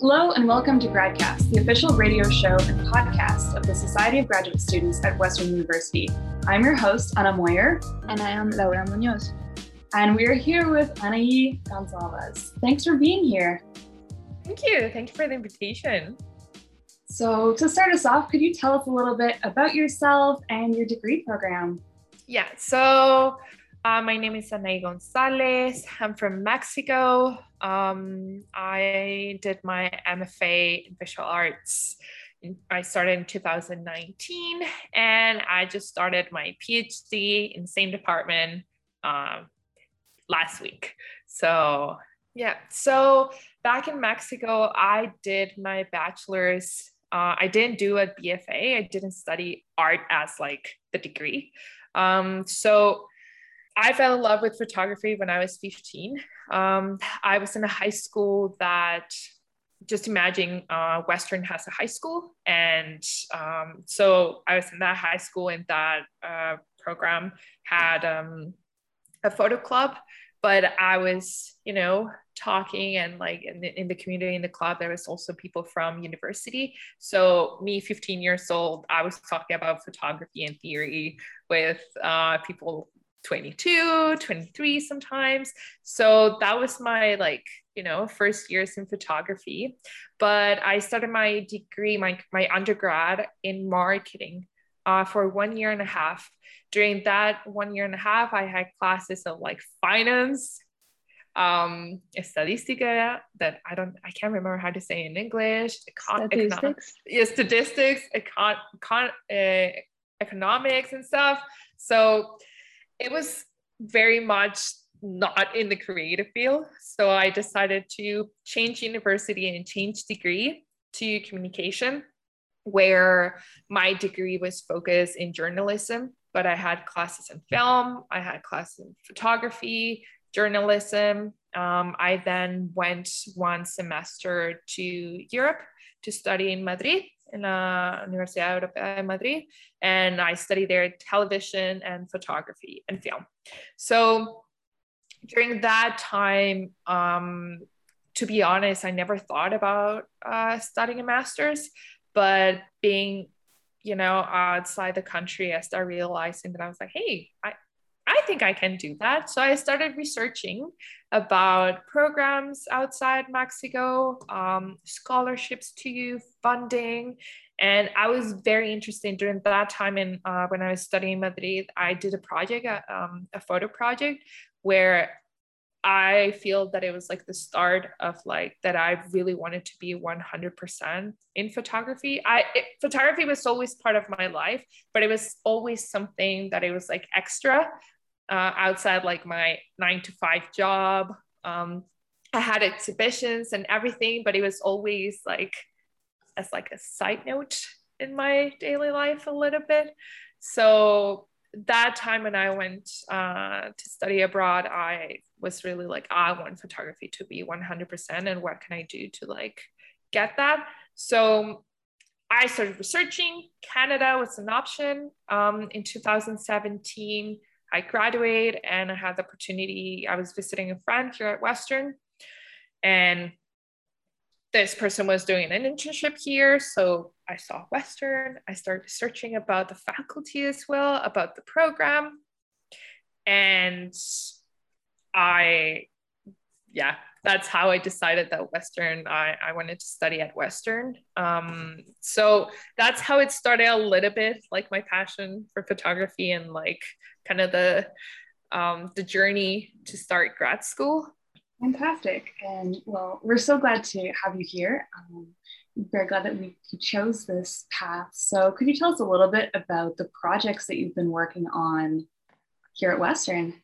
Hello and welcome to GradCast, the official radio show and podcast of the Society of Graduate Students at Western University. I'm your host, Ana Moyer. And I am Laura Munoz. And we're here with Anaí Gonzalez. Thanks for being here. Thank you. Thank you for the invitation. So, to start us off, could you tell us a little bit about yourself and your degree program? Yeah, so uh, my name is Anaí Gonzalez. I'm from Mexico. Um, I did my MFA in visual arts. I started in 2019, and I just started my PhD in the same department um, last week. So yeah, so back in Mexico, I did my bachelor's. Uh, I didn't do a BFA. I didn't study art as like the degree. Um, so I fell in love with photography when I was 15. Um, I was in a high school that just imagine uh, Western has a high school. And um, so I was in that high school and that uh, program had um, a photo club, but I was, you know, talking and like in the, in the community in the club there was also people from university so me 15 years old i was talking about photography and theory with uh, people 22 23 sometimes. So that was my like you know first years in photography. But i started my degree my, my undergrad in marketing uh, for one year and a half. During that one year and a half i had classes of like finance um estadística that i don't i can't remember how to say in english. Econ- statistics. Econ- yeah, statistics econ- econ- uh, economics and stuff. So it was very much not in the creative field. So I decided to change university and change degree to communication, where my degree was focused in journalism, but I had classes in film, I had classes in photography, journalism. Um, I then went one semester to Europe to study in Madrid in la Universidad Europea de Madrid, and I studied there television and photography and film. So during that time, um, to be honest, I never thought about uh, studying a master's, but being, you know, outside the country, I started realizing that I was like, hey, I, I think I can do that. So I started researching about programs outside Mexico, um, scholarships to youth, funding. And I was very interested during that time. And uh, when I was studying in Madrid, I did a project, a, uh, um, a photo project, where I feel that it was like the start of like that I really wanted to be 100% in photography. I it, photography was always part of my life, but it was always something that it was like extra uh, outside like my nine to five job. Um, I had exhibitions and everything, but it was always like as like a side note in my daily life a little bit. So that time when I went uh, to study abroad, I was really like, I want photography to be 100%, and what can I do to like get that? So I started researching. Canada was an option. Um, in 2017, I graduated and I had the opportunity. I was visiting a friend here at Western, and this person was doing an internship here. So I saw Western. I started searching about the faculty as well, about the program. And I, yeah, that's how I decided that Western, I, I wanted to study at Western. Um, so that's how it started a little bit, like my passion for photography and like kind of the um, the journey to start grad school. Fantastic. And well, we're so glad to have you here. Um, very glad that we chose this path. So, could you tell us a little bit about the projects that you've been working on here at Western?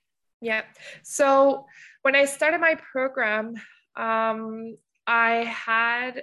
Yeah. So, when I started my program, um, I had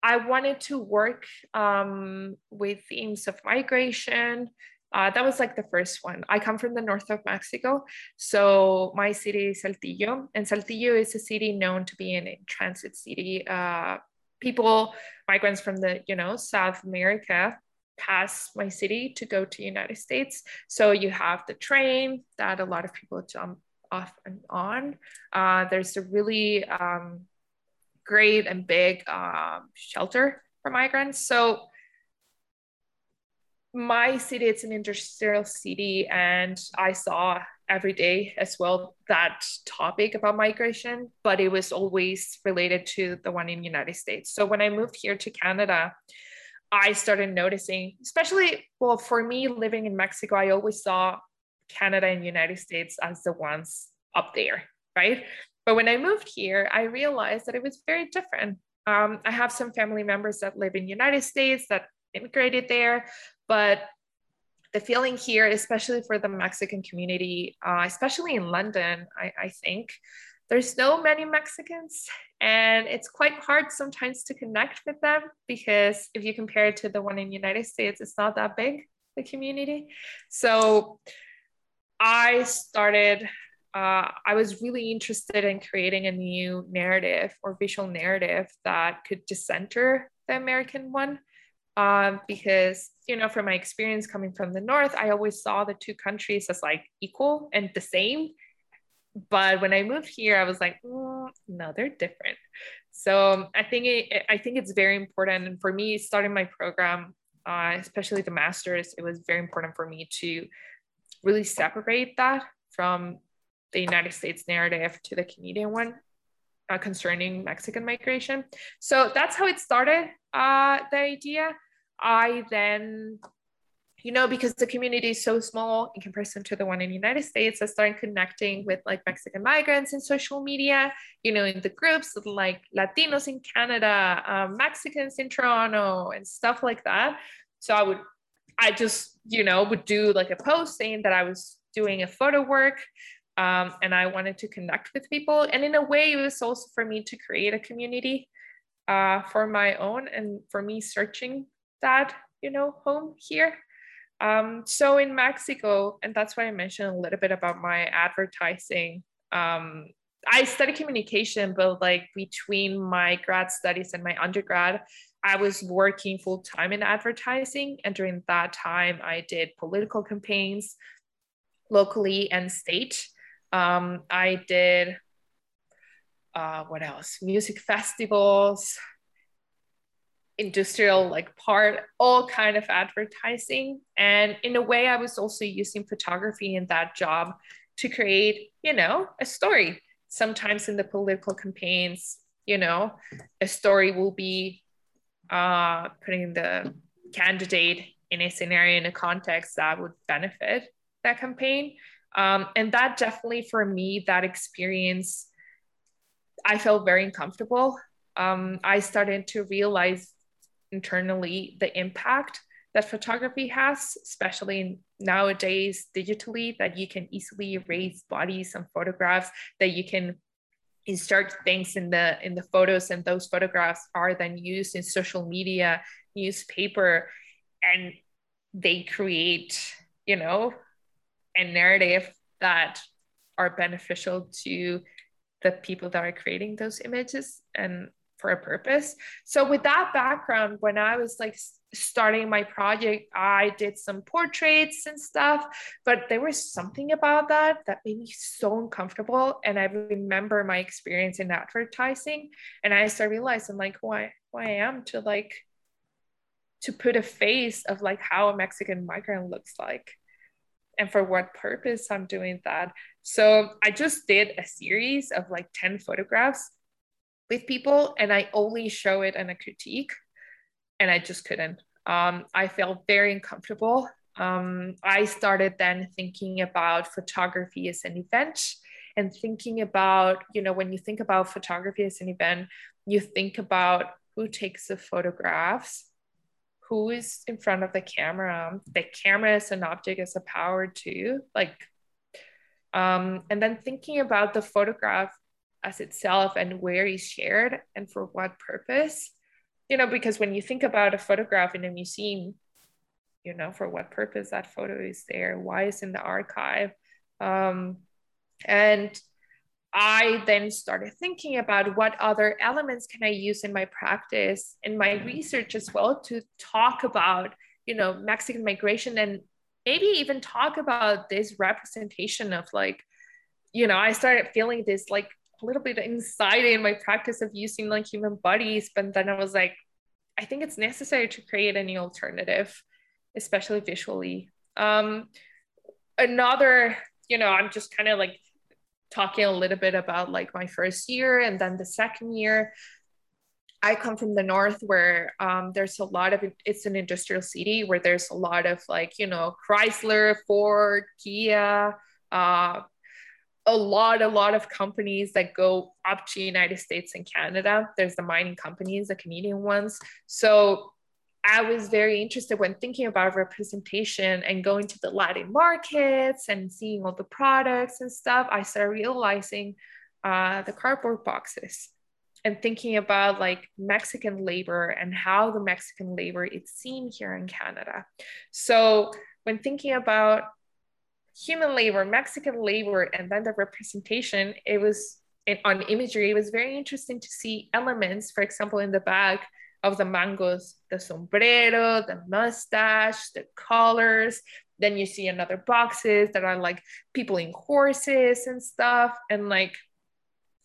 I wanted to work um, with themes of migration, uh, that was like the first one. I come from the north of Mexico. So my city is Saltillo, and Saltillo is a city known to be an transit city. Uh, people, migrants from the, you know, South America pass my city to go to United States. So you have the train that a lot of people jump off and on. Uh, there's a really um, great and big um, shelter for migrants. So my city, it's an industrial city, and I saw every day as well that topic about migration, but it was always related to the one in the United States. So when I moved here to Canada, I started noticing, especially well, for me living in Mexico, I always saw Canada and United States as the ones up there, right? But when I moved here, I realized that it was very different. Um, I have some family members that live in United States that immigrated there, but the feeling here, especially for the Mexican community, uh, especially in London, I, I think there's no many Mexicans, and it's quite hard sometimes to connect with them because if you compare it to the one in United States, it's not that big the community. So I started. Uh, I was really interested in creating a new narrative or visual narrative that could decenter the American one um, because you know from my experience coming from the north i always saw the two countries as like equal and the same but when i moved here i was like mm, no they're different so i think it, i think it's very important and for me starting my program uh, especially the masters it was very important for me to really separate that from the united states narrative to the canadian one uh, concerning Mexican migration. So that's how it started, uh, the idea. I then, you know, because the community is so small in comparison to the one in the United States, I started connecting with like Mexican migrants in social media, you know, in the groups like Latinos in Canada, um, Mexicans in Toronto, and stuff like that. So I would, I just, you know, would do like a post saying that I was doing a photo work um, and I wanted to connect with people. And in a way, it was also for me to create a community uh, for my own and for me searching that, you know, home here. Um, so in Mexico, and that's why I mentioned a little bit about my advertising. Um, I studied communication, but like between my grad studies and my undergrad, I was working full time in advertising. And during that time, I did political campaigns locally and state. Um, I did, uh, what else? Music festivals, industrial like part all kind of advertising and in a way i was also using photography in that job to create you know a story sometimes in the political campaigns you know a story will be uh, putting the candidate in a scenario in a context that would benefit that campaign. Um, and that definitely for me that experience i felt very uncomfortable. Um, i started to realize internally the impact that photography has, especially nowadays digitally, that you can easily erase bodies and photographs, that you can insert things in the in the photos, and those photographs are then used in social media, newspaper, and they create, you know, a narrative that are beneficial to the people that are creating those images and for a purpose. So with that background, when I was like starting my project, I did some portraits and stuff, but there was something about that that made me so uncomfortable. And I remember my experience in advertising, and I started realizing like why I who I am to like to put a face of like how a Mexican migrant looks like and for what purpose I'm doing that. So I just did a series of like 10 photographs with people and I only show it in a critique and I just couldn't. Um, I felt very uncomfortable. Um, I started then thinking about photography as an event and thinking about, you know, when you think about photography as an event, you think about who takes the photographs, who is in front of the camera. The camera as an object is a power too. Like, um, and then thinking about the photograph as itself and where is shared and for what purpose you know because when you think about a photograph in a museum you know for what purpose that photo is there why is in the archive um, and i then started thinking about what other elements can i use in my practice in my research as well to talk about you know mexican migration and maybe even talk about this representation of like you know i started feeling this like a little bit of anxiety in my practice of using like human bodies but then i was like i think it's necessary to create a new alternative especially visually. Um another you know i'm just kind of like talking a little bit about like my first year and then the second year. I come from the north where um, there's a lot of it's an industrial city where there's a lot of like you know Chrysler, Ford, Kia, uh, a lot a lot of companies that go up to United States and Canada. There's the mining companies, the Canadian ones. So I was very interested when thinking about representation and going to the Latin markets and seeing all the products and stuff. I started realizing uh, the cardboard boxes and thinking about like Mexican labor and how the Mexican labor is seen here in Canada. So when thinking about human labor, Mexican labor, and then the representation, it was on imagery, it was very interesting to see elements, for example, in the back of the mangos, the sombrero, the mustache, the colors. Then you see another boxes that are like people in horses and stuff. And like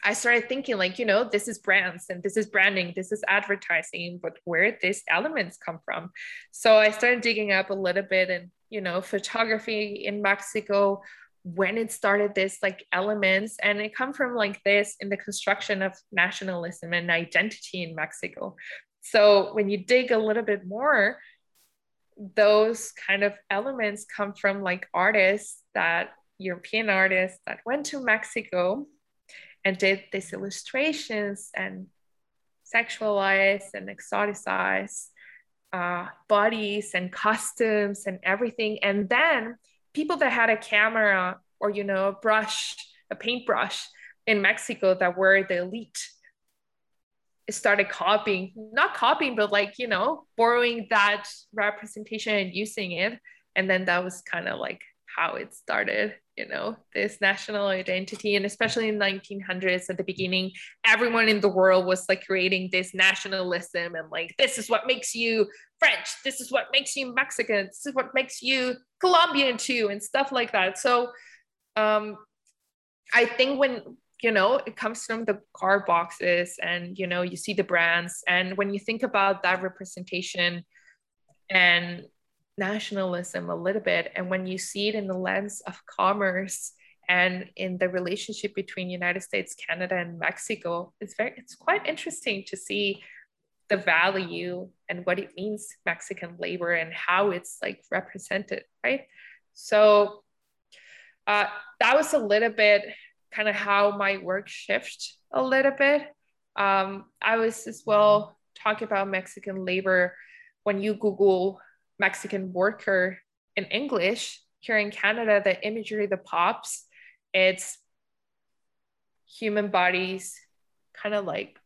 I started thinking like, you know, this is brands and this is branding, this is advertising, but where these elements come from. So I started digging up a little bit and, you know, photography in Mexico, when it started this like elements and it come from like this in the construction of nationalism and identity in Mexico. So when you dig a little bit more, those kind of elements come from like artists that European artists that went to Mexico and did these illustrations and sexualize and exoticize uh, bodies and costumes and everything. And then people that had a camera or, you know, a brush, a paintbrush in Mexico that were the elite started copying, not copying, but like, you know, borrowing that representation and using it. And then that was kind of like how it started you know this national identity. And especially in 1900s at the beginning everyone in the world was like creating this nationalism and like this is what makes you french this is what makes you mexican this is what makes you colombian too and stuff like that. So um i think when you know it comes from the car boxes and you know you see the brands and when you think about that representation and nationalism a little bit. And when you see it in the lens of commerce and in the relationship between United States, Canada, and Mexico, it's very it's quite interesting to see the value and what it means Mexican labor and how it's like represented, right? So uh, that was a little bit kind of how my work shifted a little bit. Um, I was as well talking about Mexican labor when you Google Mexican worker in English. Here in Canada, the imagery that pops, it's human bodies kind of like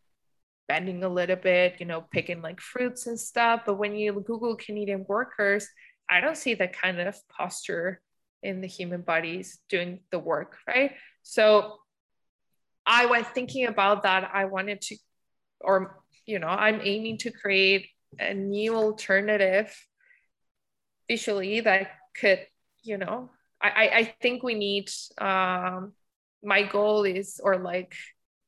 bending a little bit, you know, picking like fruits and stuff. But when you Google Canadian workers, I don't see that kind of posture in the human bodies doing the work, right? So I was thinking about that. I wanted to, or, you know, I'm aiming to create a new alternative visually that could you know i i think we need um my goal is or like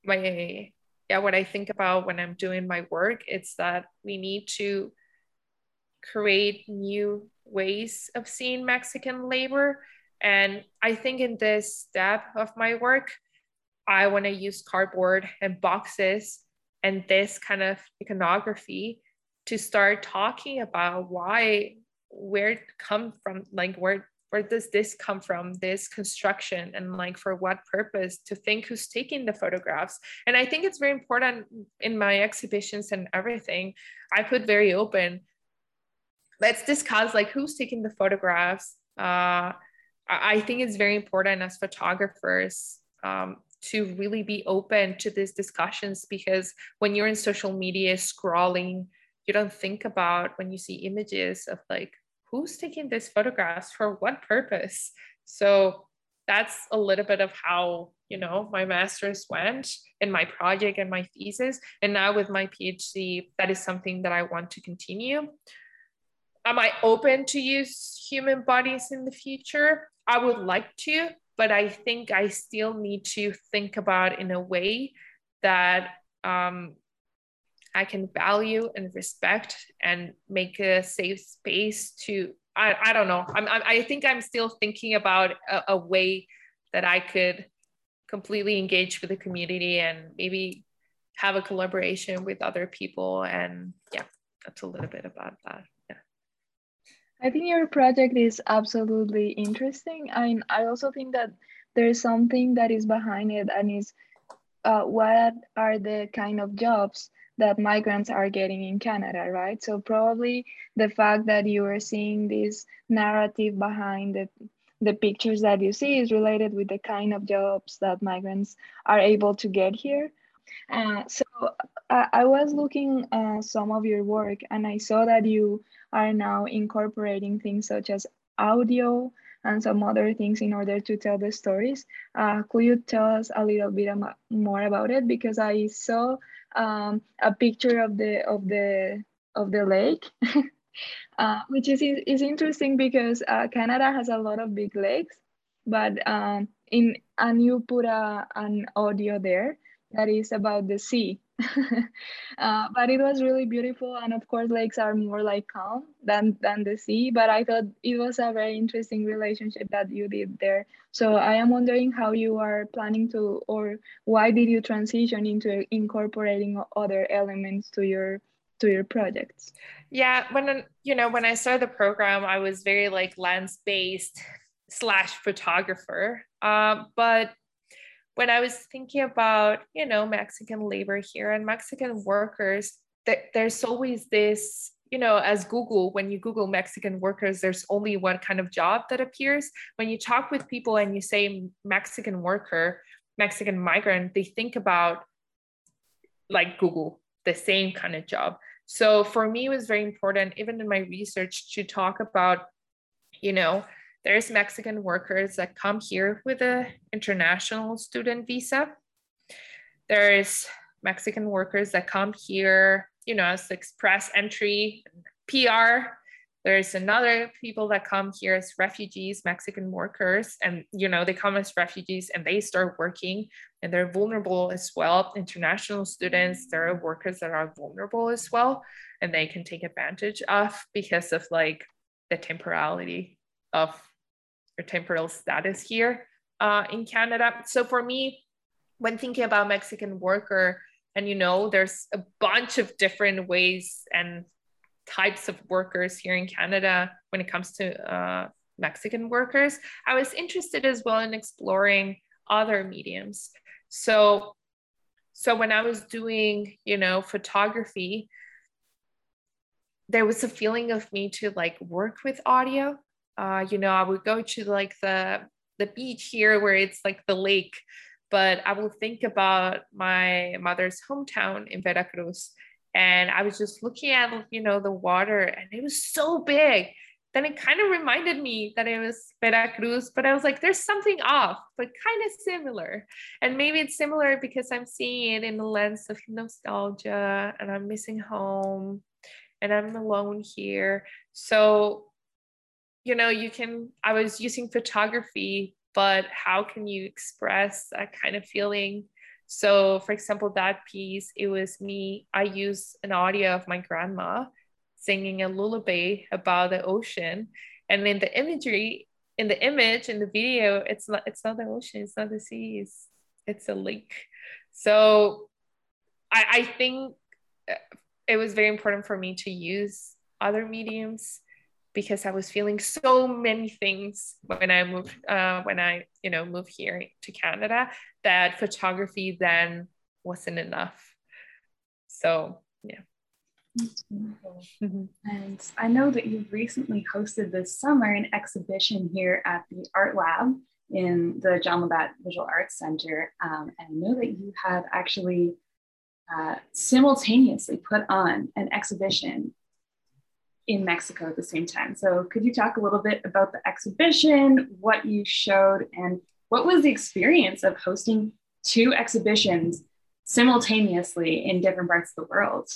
my yeah what i think about when i'm doing my work it's that we need to create new ways of seeing mexican labor. And i think in this step of my work i want to use cardboard and boxes and this kind of iconography to start talking about why where it come from like where where does this come from this construction and like for what purpose to think who's taking the photographs? And i think it's very important in my exhibitions and everything i put very open let's discuss like who's taking the photographs. Uh, i think it's very important as photographers um, to really be open to these discussions because when you're in social media scrolling you don't think about when you see images of like who's taking these photographs for what purpose? So that's a little bit of how you know my master's went in my project and my thesis. And now with my phd that is something that i want to continue. Am i open to use human bodies in the future? I would like to but I think I still need to think about in a way that um, I can value and respect and make a safe space to. I, I don't know. I'm, I think I'm still thinking about a, a way that I could completely engage with the community and maybe have a collaboration with other people and yeah that's a little bit about that yeah i think your project is absolutely interesting and i also think that there's something that is behind it and is uh, what are the kind of jobs that migrants are getting in canada right so probably the fact that you are seeing this narrative behind the the pictures that you see is related with the kind of jobs that migrants are able to get here uh, so uh, I was looking uh, some of your work and I saw that you are now incorporating things such as audio and some other things in order to tell the stories. Uh, could you tell us a little bit more about it? Because I saw um, a picture of the of the of the lake, uh, which is is interesting because uh, Canada has a lot of big lakes, but um, in and you put a, an audio there that is about the sea. uh, but it was really beautiful, and of course, lakes are more like calm than than the sea. But I thought it was a very interesting relationship that you did there. So I am wondering how you are planning to, or why did you transition into incorporating other elements to your to your projects? Yeah, when you know when I started the program, I was very like lens based slash photographer, uh, but when I was thinking about, you know, Mexican labor here and Mexican workers, th- there's always this, you know, as Google, when you Google Mexican workers, there's only one kind of job that appears. When you talk with people and you say Mexican worker, Mexican migrant, they think about like Google, the same kind of job. So for me, it was very important, even in my research, to talk about, you know, there's Mexican workers that come here with a international student visa. There's Mexican workers that come here, you know, as express entry, PR. There's another people that come here as refugees, Mexican workers, and you know, they come as refugees and they start working and they're vulnerable as well. International students, there are workers that are vulnerable as well, and they can take advantage of because of like the temporality of or temporal status here uh, in Canada. So for me, when thinking about Mexican worker, and you know, there's a bunch of different ways and types of workers here in Canada when it comes to uh, Mexican workers, I was interested as well in exploring other mediums. So, so when I was doing, you know, photography, there was a feeling of me to like work with audio uh, you know, I would go to like the the beach here where it's like the lake, but I will think about my mother's hometown in Veracruz. And I was just looking at, you know, the water and it was so big. Then it kind of reminded me that it was Veracruz, but I was like, there's something off, but kind of similar. And maybe it's similar because I'm seeing it in the lens of nostalgia and I'm missing home and I'm alone here. So you know, you can, I was using photography, but how can you express that kind of feeling? So, for example, that piece, it was me, I used an audio of my grandma singing a lullaby about the ocean. And in the imagery, in the image, in the video, it's not, it's not the ocean, it's not the sea, it's, it's a lake. So I, I think uh, it was very important for me to use other mediums because I was feeling so many things when I moved uh, when I you know moved here to Canada that photography then wasn't enough. So yeah. Mm-hmm. And I know that you've recently hosted this summer an exhibition here at the Art Lab in the John Labatt Visual Arts Center. Um, and I know that you have actually uh, simultaneously put on an exhibition in Mexico at the same time. So, could you talk a little bit about the exhibition, what you showed, and what was the experience of hosting two exhibitions simultaneously in different parts of the world?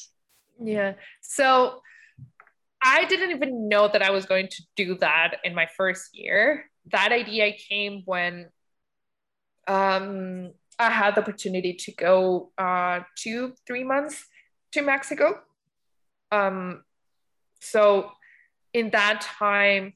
Yeah. So, I didn't even know that I was going to do that in my first year. That idea came when um, I had the opportunity to go uh, two, three months to Mexico. Um, so in that time,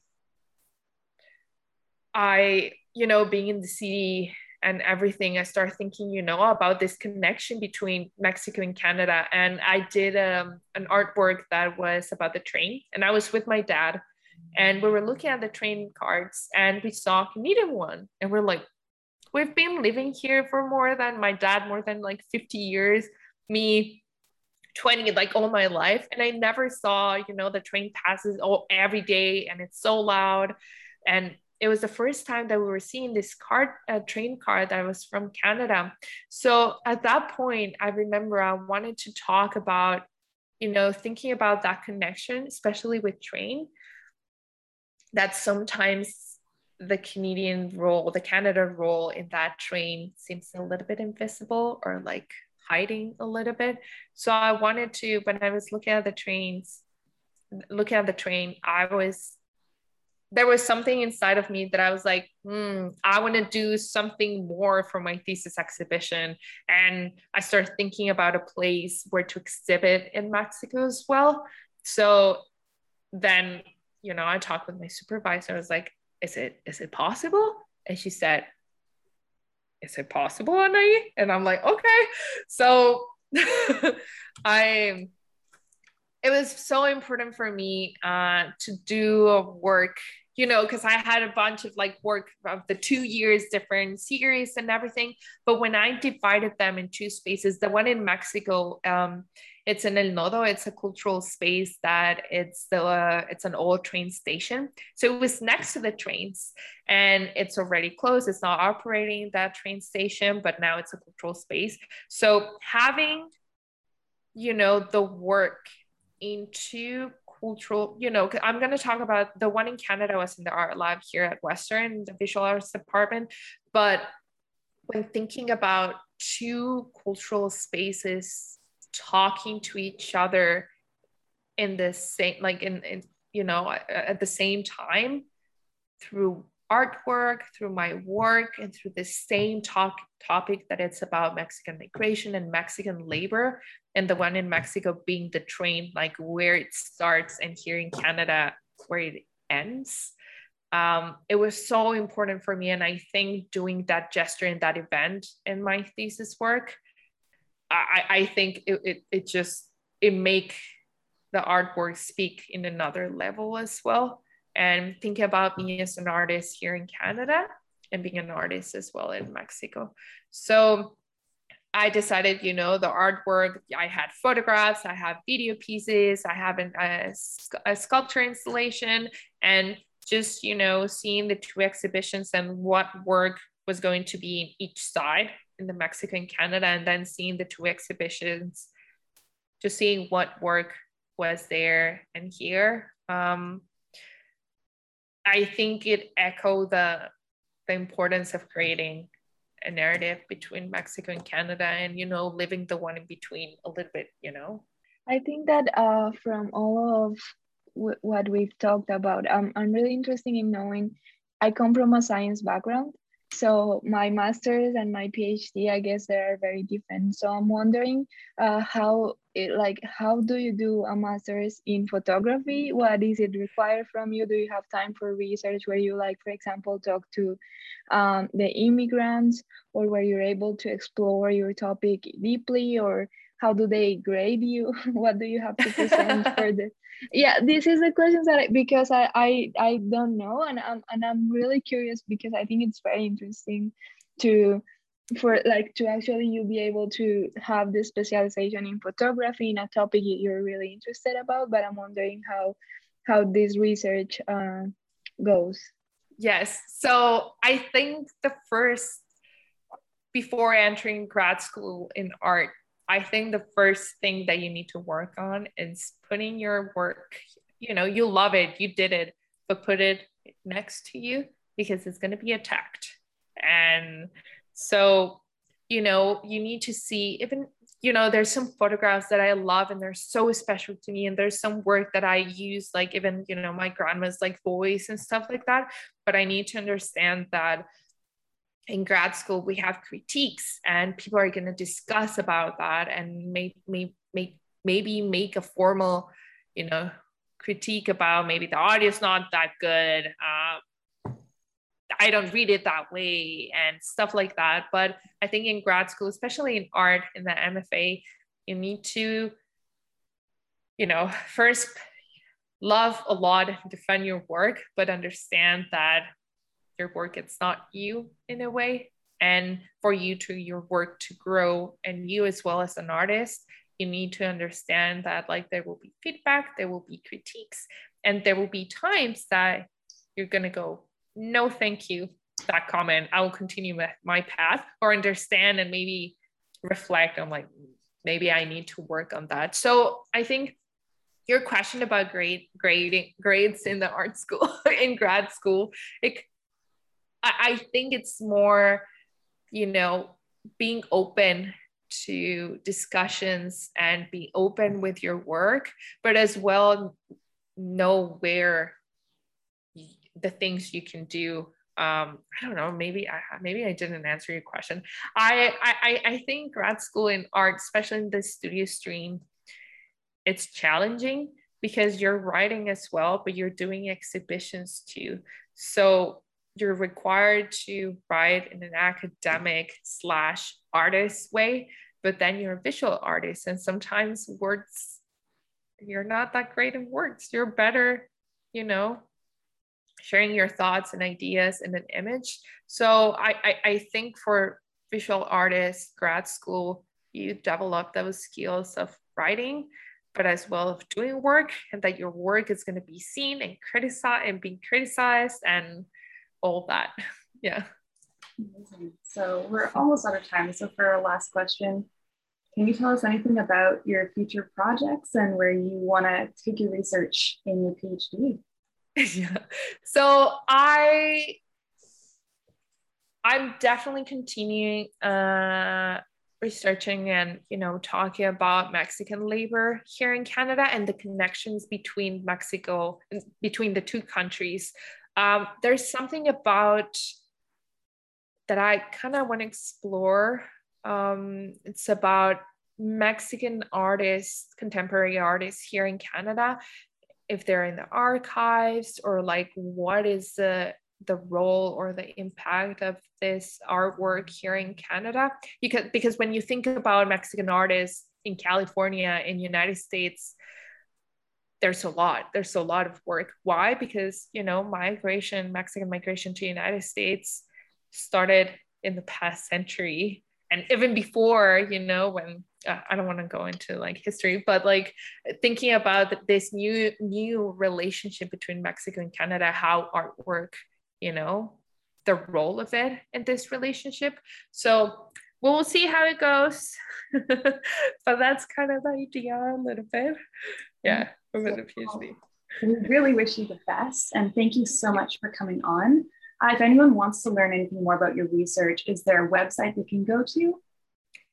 I, you know, being in the city and everything, I start thinking, you know, about this connection between Mexico and Canada. And I did um, an artwork that was about the train, and I was with my dad, and we were looking at the train cards, and we saw Canadian one, and we're like, we've been living here for more than my dad, more than like 50 years, me 20 like all my life and i never saw you know the train passes all every day and it's so loud. And it was the first time that we were seeing this car uh, train car that was from canada. So at that point i remember i wanted to talk about you know thinking about that connection especially with train that sometimes the canadian role the canada role in that train seems a little bit invisible or like hiding a little bit so i wanted to when i was looking at the trains looking at the train i was there was something inside of me that I was like, hmm, I want to do something more for my thesis exhibition. And I started thinking about a place where to exhibit in Mexico as well. So then, you know, I talked with my supervisor. I was like, is it is it possible? And she said, is it possible, Anaí? And I'm like, okay. So I it was so important for me uh, to do work you know, because I had a bunch of like work of the two years different series and everything. But when I divided them in two spaces, the one in Mexico, um, it's in El Nodo. It's a cultural space that it's the uh, it's an old train station. So it was next to the trains, and it's already closed. It's not operating that train station, but now it's a cultural space. So having, you know, the work into cultural, you know, I'm going to talk about the one in Canada was in the art lab here at Western, the visual arts department. But when thinking about two cultural spaces talking to each other in the same, like in, in you know, at the same time through artwork, through my work, and through the same talk topic that it's about Mexican migration and Mexican labor, and the one in Mexico being the train, like where it starts, and here in Canada where it ends. Um, it was so important for me, and I think doing that gesture in that event in my thesis work, I, I think it, it, it just it make the artwork speak in another level as well and thinking about me as an artist here in Canada and being an artist as well in Mexico. So I decided, you know, the artwork, I had photographs, I have video pieces, I have an, a, a sculpture installation, and just, you know, seeing the two exhibitions and what work was going to be in each side in the Mexico and Canada, and then seeing the two exhibitions, just seeing what work was there and here. Um, I think it echoed the the importance of creating a narrative between Mexico and Canada and you know living the one in between a little bit you know I think that uh, from all of w- what we've talked about um, I'm really interested in knowing I come from a science background so my master's and my phd i guess they are very different. So i'm wondering uh, how it, like how do you do a master's in photography? What is it required from you? Do you have time for research where you like for example talk to um, the immigrants or where you're able to explore your topic deeply or how do they grade you? What do you have to present for the yeah this is the questions that I, because I, I i don't know and i'm and i'm really curious because i think it's very interesting to for like to actually you be able to have this specialization in photography in a topic you're really interested about but i'm wondering how how this research uh, goes. Yes so i think the first before entering grad school in art I think the first thing that you need to work on is putting your work, you know, you love it, you did it, but put it next to you because it's going to be attacked. And so, you know, you need to see even, you know, there's some photographs that I love and they're so special to me. And there's some work that I use, like even, you know, my grandma's like voice and stuff like that. But I need to understand that in grad school we have critiques and people are going to discuss about that and may, may, may, maybe make a formal you know critique about maybe the audio is not that good uh, i don't read it that way and stuff like that. But i think in grad school especially in art in the mfa you need to you know first love a lot defend your work but understand that your work it's not you in a way. And for you to your work to grow and you as well as an artist you need to understand that like there will be feedback there will be critiques and there will be times that you're going to go no thank you that comment. I will continue with my path or understand and maybe reflect on like maybe i need to work on that. So i think your question about grade grading grades in the art school in grad school it I, I think it's more you know being open to discussions and be open with your work, but as well know where the things you can do. Um, I don't know, maybe I maybe I didn't answer your question. I I I think grad school in art, especially in the studio stream, it's challenging because you're writing as well, but you're doing exhibitions too. So you're required to write in an academic slash artist way but then you're a visual artist and sometimes words you're not that great in words. You're better you know sharing your thoughts and ideas in an image. So i i, I think for visual artists grad school you develop those skills of writing but as well of doing work and that your work is going to be seen and criticized and being criticized and all that yeah Amazing. So we're almost out of time. So for our last question, can you tell us anything about your future projects and where you want to take your research in your PhD? yeah. So I I'm definitely continuing uh, researching and you know talking about Mexican labor here in Canada and the connections between Mexico between the two countries. Um, there's something about that I kind of want to explore um, it's about Mexican artists, contemporary artists here in Canada, if they're in the archives or like what is the the role or the impact of this artwork here in Canada. Because because when you think about Mexican artists in California, in United States, there's a lot. There's a lot of work. Why? Because you know, migration, Mexican migration to United States started in the past century and even before you know when uh, i don't want to go into like history but like thinking about this new new relationship between mexico and canada how artwork you know the role of it in this relationship so we'll see how it goes but that's kind of the idea a little bit yeah a phd we really wish you the best and thank you so much for coming on uh, if anyone wants to learn anything more about your research, is there a website they can go to?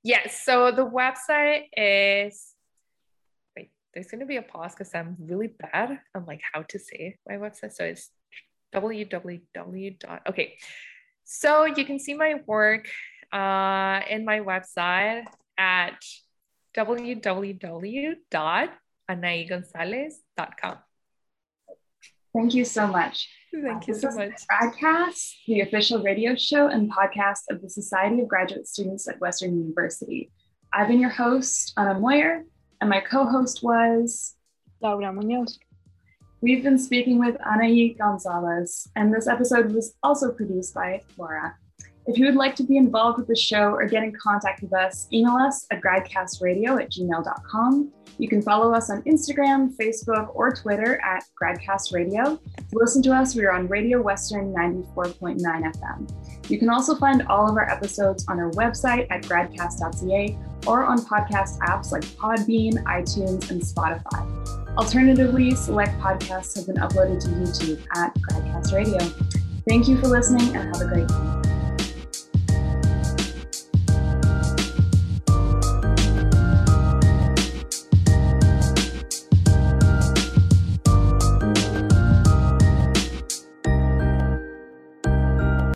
Yes. So the website is, wait, there's going to be a pause because I'm really bad on like how to say my website. So it's www. Dot, okay. So you can see my work uh, in my website at www.anaigonzalez.com. Thank you so much. Thank uh, you so much. Gradcast, the official radio show and podcast of the Society of Graduate Students at Western University. I've been your host, Anna Moyer, and my co-host was Laura Munoz. We've been speaking with Anaí Gonzalez, and this episode was also produced by Laura. If you would like to be involved with the show or get in contact with us, email us at gradcastradio at gmail.com. You can follow us on Instagram, Facebook, or Twitter at gradcastradio. To listen to us, we are on Radio Western 94.9 FM. You can also find all of our episodes on our website at gradcast.ca or on podcast apps like Podbean, iTunes, and Spotify. Alternatively, select podcasts have been uploaded to YouTube at Gradcast Radio. Thank you for listening and have a great day.